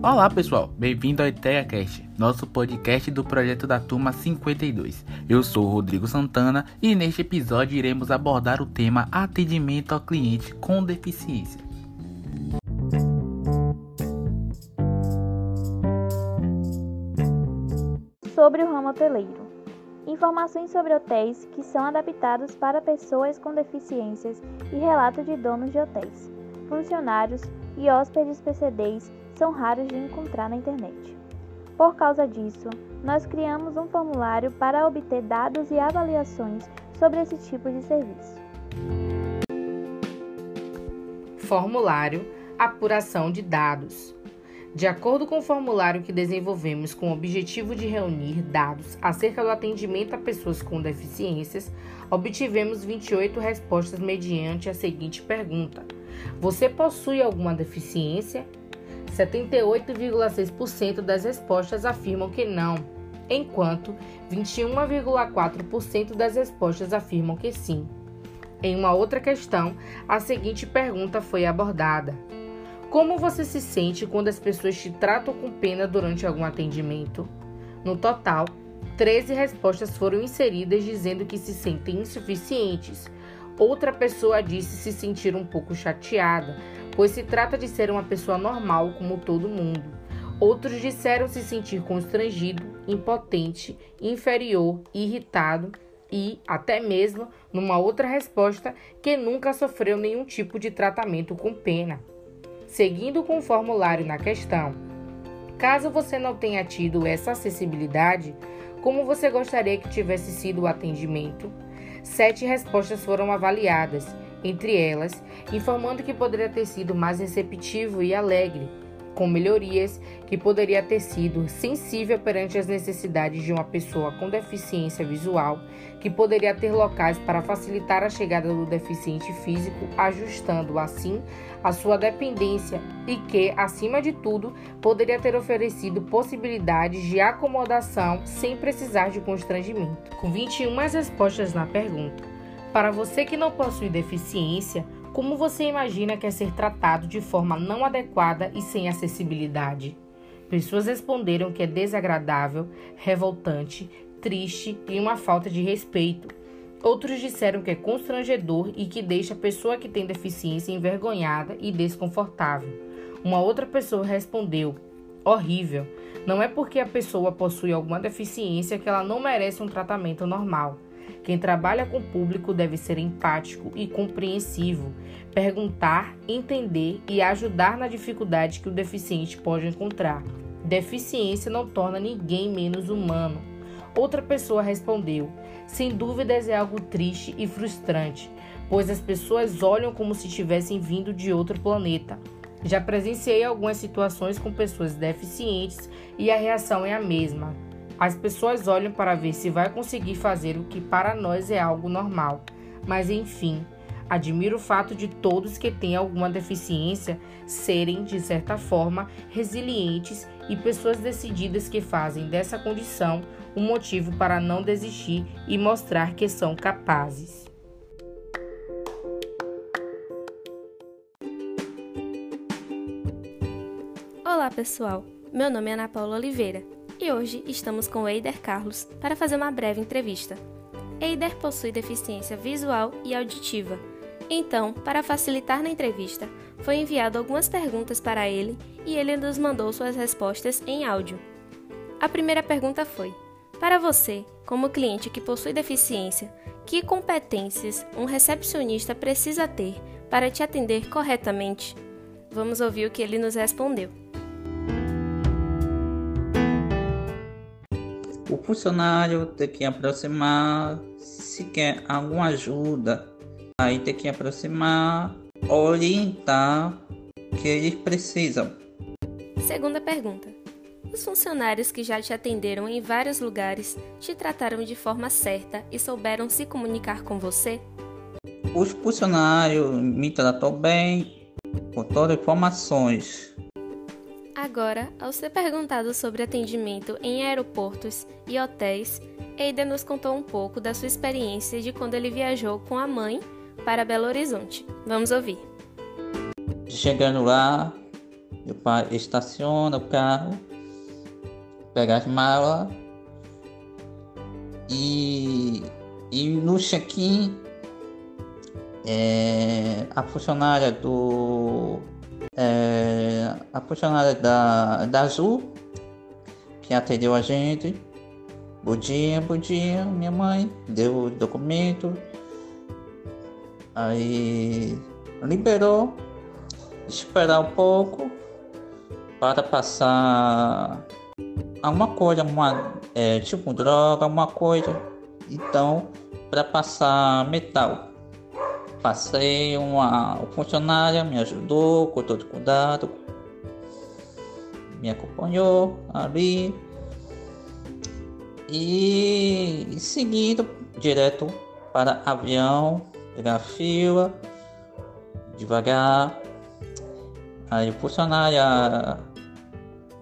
Olá pessoal, bem-vindo ao IteaCast, nosso podcast do projeto da turma 52. Eu sou o Rodrigo Santana e neste episódio iremos abordar o tema atendimento ao cliente com deficiência. Sobre o ramo hoteleiro. Informações sobre hotéis que são adaptados para pessoas com deficiências e relatos de donos de hotéis, funcionários e hóspedes PCDs são raros de encontrar na internet. Por causa disso, nós criamos um formulário para obter dados e avaliações sobre esse tipo de serviço. Formulário Apuração de dados. De acordo com o formulário que desenvolvemos com o objetivo de reunir dados acerca do atendimento a pessoas com deficiências, obtivemos 28 respostas mediante a seguinte pergunta: Você possui alguma deficiência? 78,6% das respostas afirmam que não, enquanto 21,4% das respostas afirmam que sim. Em uma outra questão, a seguinte pergunta foi abordada: Como você se sente quando as pessoas te tratam com pena durante algum atendimento? No total, 13 respostas foram inseridas dizendo que se sentem insuficientes. Outra pessoa disse se sentir um pouco chateada, pois se trata de ser uma pessoa normal como todo mundo. Outros disseram se sentir constrangido, impotente, inferior, irritado e, até mesmo, numa outra resposta, que nunca sofreu nenhum tipo de tratamento com pena. Seguindo com o formulário na questão, caso você não tenha tido essa acessibilidade, como você gostaria que tivesse sido o atendimento? Sete respostas foram avaliadas entre elas, informando que poderia ter sido mais receptivo e alegre, com melhorias, que poderia ter sido sensível perante as necessidades de uma pessoa com deficiência visual, que poderia ter locais para facilitar a chegada do deficiente físico, ajustando assim a sua dependência e que, acima de tudo, poderia ter oferecido possibilidades de acomodação sem precisar de constrangimento. Com 21 respostas na pergunta, para você que não possui deficiência, como você imagina que é ser tratado de forma não adequada e sem acessibilidade? Pessoas responderam que é desagradável, revoltante, triste e uma falta de respeito. Outros disseram que é constrangedor e que deixa a pessoa que tem deficiência envergonhada e desconfortável. Uma outra pessoa respondeu: horrível. Não é porque a pessoa possui alguma deficiência que ela não merece um tratamento normal. Quem trabalha com o público deve ser empático e compreensivo, perguntar, entender e ajudar na dificuldade que o deficiente pode encontrar. Deficiência não torna ninguém menos humano. Outra pessoa respondeu: Sem dúvidas é algo triste e frustrante, pois as pessoas olham como se tivessem vindo de outro planeta. Já presenciei algumas situações com pessoas deficientes e a reação é a mesma. As pessoas olham para ver se vai conseguir fazer o que para nós é algo normal. Mas enfim, admiro o fato de todos que têm alguma deficiência serem, de certa forma, resilientes e pessoas decididas que fazem dessa condição um motivo para não desistir e mostrar que são capazes. Olá, pessoal. Meu nome é Ana Paula Oliveira e hoje estamos com Eider Carlos para fazer uma breve entrevista. Eider possui deficiência visual e auditiva, então, para facilitar na entrevista, foi enviado algumas perguntas para ele e ele nos mandou suas respostas em áudio. A primeira pergunta foi: Para você, como cliente que possui deficiência, que competências um recepcionista precisa ter para te atender corretamente? Vamos ouvir o que ele nos respondeu. O funcionário tem que aproximar, se quer alguma ajuda, aí tem que aproximar, orientar que eles precisam. Segunda pergunta. Os funcionários que já te atenderam em vários lugares te trataram de forma certa e souberam se comunicar com você? Os funcionários me tratam bem, com todas as informações. Agora, ao ser perguntado sobre atendimento em aeroportos e hotéis, Eida nos contou um pouco da sua experiência de quando ele viajou com a mãe para Belo Horizonte. Vamos ouvir. Chegando lá, Meu pai estaciona o carro, pega as malas e, e no check-in é, a funcionária do é, a funcionária da, da Azul que atendeu a gente bom dia, bom dia minha mãe deu o documento aí liberou esperar um pouco para passar alguma coisa, uma, é, tipo droga, alguma coisa. Então, para passar metal. Passei uma funcionária, me ajudou com todo cuidado, me acompanhou ali e seguindo direto para avião, pegar fila, devagar. Aí funcionária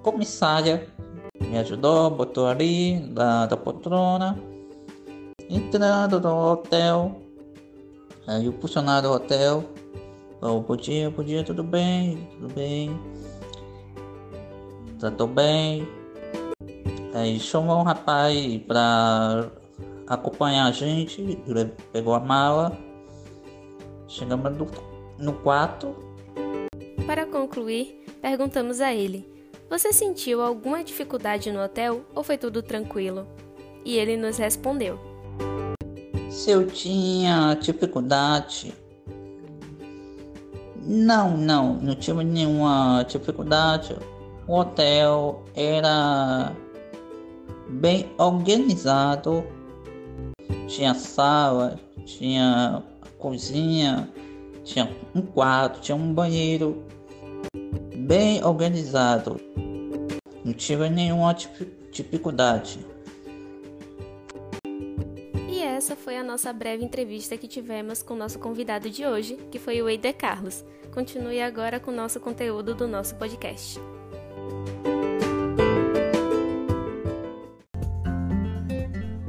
comissária me ajudou, botou ali da, da poltrona. Entrando no hotel, aí o funcionário do hotel falou, bom dia, bom dia, tudo bem, tudo bem. Tratou bem. Aí chamou um rapaz pra acompanhar a gente, ele pegou a mala. Chegamos no, no quarto. Para concluir, perguntamos a ele você sentiu alguma dificuldade no hotel ou foi tudo tranquilo? E ele nos respondeu: Se eu tinha dificuldade. Não, não, não tive nenhuma dificuldade. O hotel era bem organizado. Tinha sala, tinha cozinha, tinha um quarto, tinha um banheiro bem organizado. Não tive nenhuma dificuldade. A nossa breve entrevista que tivemos com o nosso convidado de hoje, que foi o Eider Carlos. Continue agora com o nosso conteúdo do nosso podcast.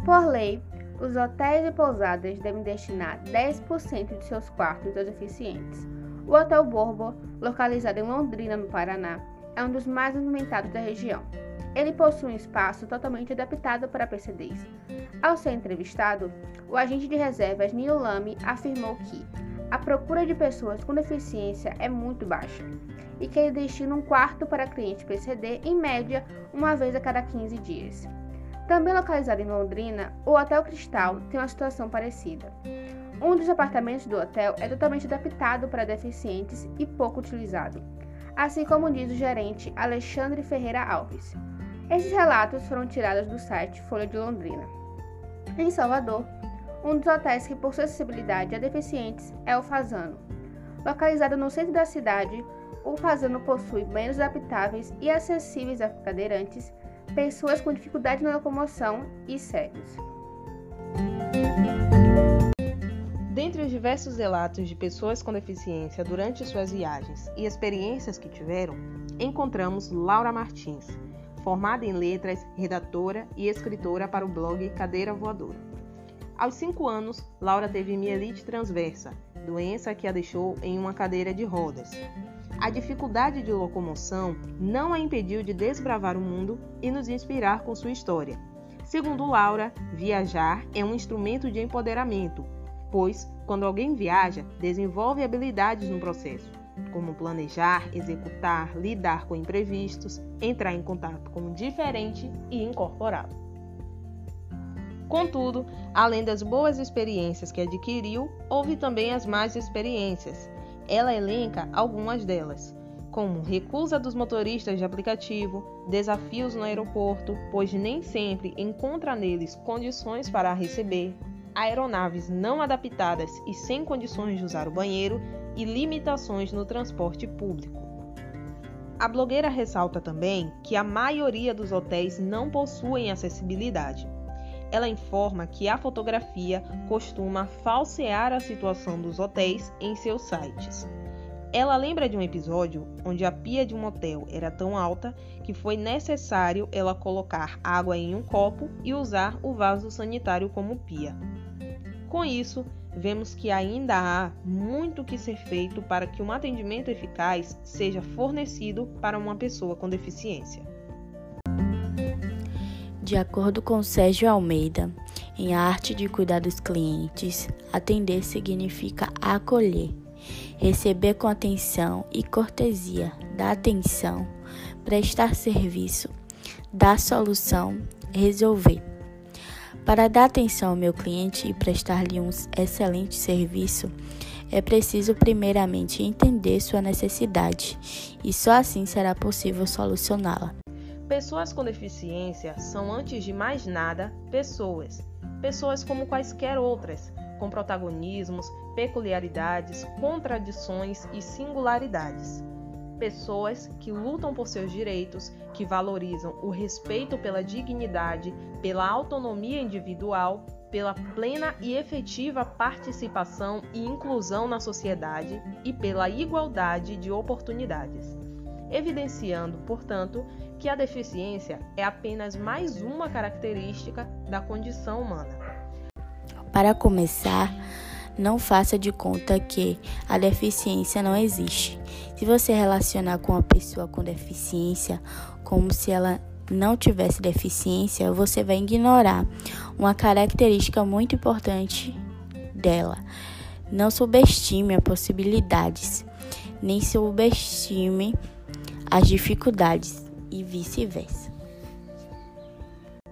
Por lei, os hotéis e pousadas devem destinar 10% de seus quartos aos deficientes. O Hotel Borbo, localizado em Londrina, no Paraná, é um dos mais movimentados da região. Ele possui um espaço totalmente adaptado para PCDs. Ao ser entrevistado, o agente de reservas Neil Lamy afirmou que a procura de pessoas com deficiência é muito baixa e que ele destina um quarto para cliente PCD em média uma vez a cada 15 dias. Também localizado em Londrina, o Hotel Cristal tem uma situação parecida. Um dos apartamentos do hotel é totalmente adaptado para deficientes e pouco utilizado assim como diz o gerente Alexandre Ferreira Alves. Esses relatos foram tirados do site Folha de Londrina. Em Salvador, um dos hotéis que possui acessibilidade a deficientes é o Fazano. Localizado no centro da cidade, o Fazano possui banheiros adaptáveis e acessíveis a cadeirantes, pessoas com dificuldade na locomoção e cegos. Dentre os diversos relatos de pessoas com deficiência durante suas viagens e experiências que tiveram, encontramos Laura Martins, formada em letras, redatora e escritora para o blog Cadeira Voadora. Aos 5 anos, Laura teve mielite transversa, doença que a deixou em uma cadeira de rodas. A dificuldade de locomoção não a impediu de desbravar o mundo e nos inspirar com sua história. Segundo Laura, viajar é um instrumento de empoderamento pois, quando alguém viaja, desenvolve habilidades no processo, como planejar, executar, lidar com imprevistos, entrar em contato com o diferente e incorporá-lo. Contudo, além das boas experiências que adquiriu, houve também as más experiências. Ela elenca algumas delas, como recusa dos motoristas de aplicativo, desafios no aeroporto, pois nem sempre encontra neles condições para receber, aeronaves não adaptadas e sem condições de usar o banheiro e limitações no transporte público. A blogueira ressalta também que a maioria dos hotéis não possuem acessibilidade. Ela informa que a fotografia costuma falsear a situação dos hotéis em seus sites. Ela lembra de um episódio onde a pia de um hotel era tão alta que foi necessário ela colocar água em um copo e usar o vaso sanitário como pia. Com isso, vemos que ainda há muito que ser feito para que um atendimento eficaz seja fornecido para uma pessoa com deficiência. De acordo com Sérgio Almeida, em A Arte de Cuidar dos Clientes, atender significa acolher, receber com atenção e cortesia, dar atenção, prestar serviço, dar solução, resolver. Para dar atenção ao meu cliente e prestar-lhe um excelente serviço, é preciso primeiramente entender sua necessidade e só assim será possível solucioná-la. Pessoas com deficiência são, antes de mais nada, pessoas. Pessoas como quaisquer outras, com protagonismos, peculiaridades, contradições e singularidades. Pessoas que lutam por seus direitos, que valorizam o respeito pela dignidade, pela autonomia individual, pela plena e efetiva participação e inclusão na sociedade e pela igualdade de oportunidades evidenciando, portanto, que a deficiência é apenas mais uma característica da condição humana. Para começar, não faça de conta que a deficiência não existe. Se você relacionar com uma pessoa com deficiência como se ela não tivesse deficiência, você vai ignorar uma característica muito importante dela. Não subestime as possibilidades, nem subestime as dificuldades e vice-versa.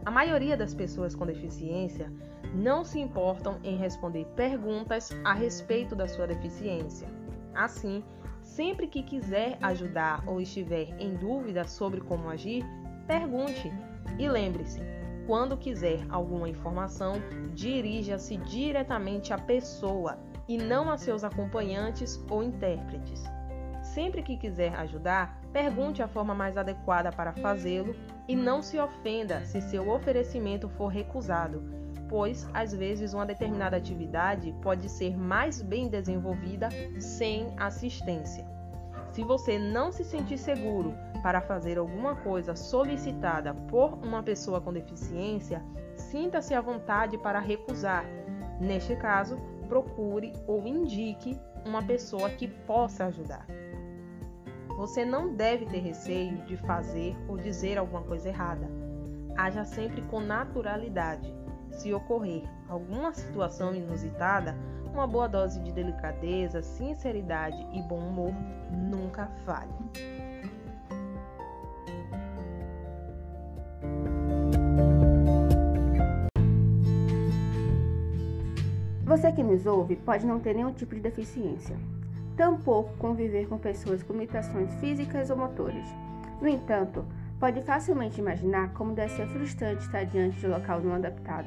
A maioria das pessoas com deficiência não se importam em responder perguntas a respeito da sua deficiência. Assim, sempre que quiser ajudar ou estiver em dúvida sobre como agir, pergunte. E lembre-se, quando quiser alguma informação, dirija-se diretamente à pessoa e não a seus acompanhantes ou intérpretes. Sempre que quiser ajudar, pergunte a forma mais adequada para fazê-lo e não se ofenda se seu oferecimento for recusado, pois às vezes uma determinada atividade pode ser mais bem desenvolvida sem assistência. Se você não se sentir seguro para fazer alguma coisa solicitada por uma pessoa com deficiência, sinta-se à vontade para recusar. Neste caso, procure ou indique uma pessoa que possa ajudar. Você não deve ter receio de fazer ou dizer alguma coisa errada. Haja sempre com naturalidade. Se ocorrer alguma situação inusitada, uma boa dose de delicadeza, sinceridade e bom humor nunca falhe. Você que nos ouve pode não ter nenhum tipo de deficiência, tampouco conviver com pessoas com limitações físicas ou motores. No entanto, pode facilmente imaginar como deve ser frustrante estar diante de um local não adaptado.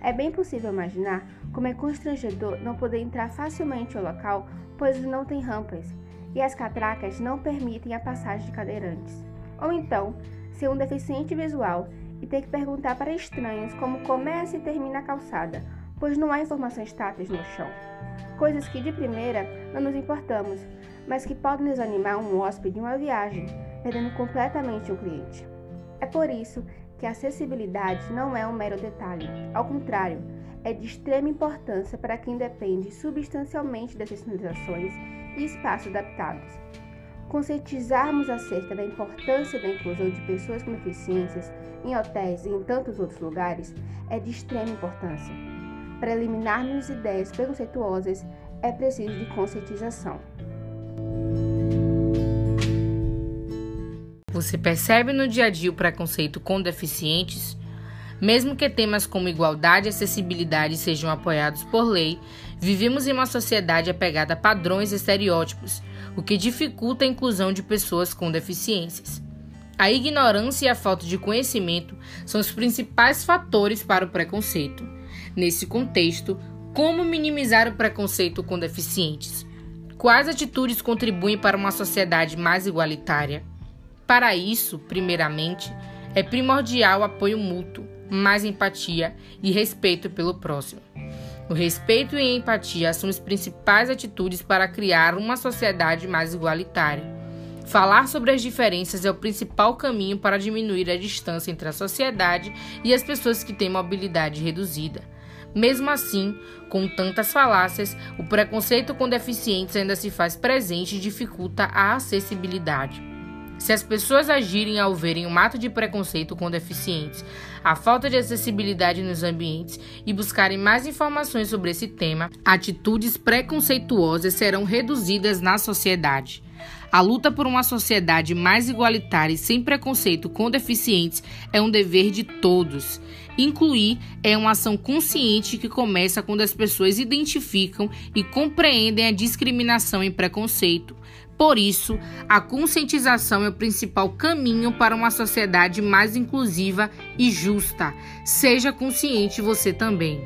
É bem possível imaginar como é constrangedor não poder entrar facilmente ao local, pois não tem rampas e as catracas não permitem a passagem de cadeirantes. Ou então, ser um deficiente visual e ter que perguntar para estranhos como começa e termina a calçada, pois não há informações táteis no chão coisas que de primeira não nos importamos, mas que podem desanimar um hóspede em uma viagem, perdendo completamente o cliente. É por isso que a acessibilidade não é um mero detalhe, ao contrário, é de extrema importância para quem depende substancialmente dessas sinalizações e espaços adaptados. Conscientizarmos acerca da importância da inclusão de pessoas com deficiências em hotéis e em tantos outros lugares é de extrema importância. Para eliminarmos ideias preconceituosas, é preciso de conscientização. Você percebe no dia a dia o preconceito com deficientes? Mesmo que temas como igualdade e acessibilidade sejam apoiados por lei, vivemos em uma sociedade apegada a padrões e estereótipos, o que dificulta a inclusão de pessoas com deficiências. A ignorância e a falta de conhecimento são os principais fatores para o preconceito. Nesse contexto, como minimizar o preconceito com deficientes? Quais atitudes contribuem para uma sociedade mais igualitária? Para isso, primeiramente, é primordial apoio mútuo, mais empatia e respeito pelo próximo. O respeito e a empatia são as principais atitudes para criar uma sociedade mais igualitária. Falar sobre as diferenças é o principal caminho para diminuir a distância entre a sociedade e as pessoas que têm mobilidade reduzida. Mesmo assim, com tantas falácias, o preconceito com deficientes ainda se faz presente e dificulta a acessibilidade. Se as pessoas agirem ao verem o mato de preconceito com deficientes, a falta de acessibilidade nos ambientes e buscarem mais informações sobre esse tema, atitudes preconceituosas serão reduzidas na sociedade. A luta por uma sociedade mais igualitária e sem preconceito com deficientes é um dever de todos. Incluir é uma ação consciente que começa quando as pessoas identificam e compreendem a discriminação e preconceito. Por isso, a conscientização é o principal caminho para uma sociedade mais inclusiva e justa. Seja consciente você também.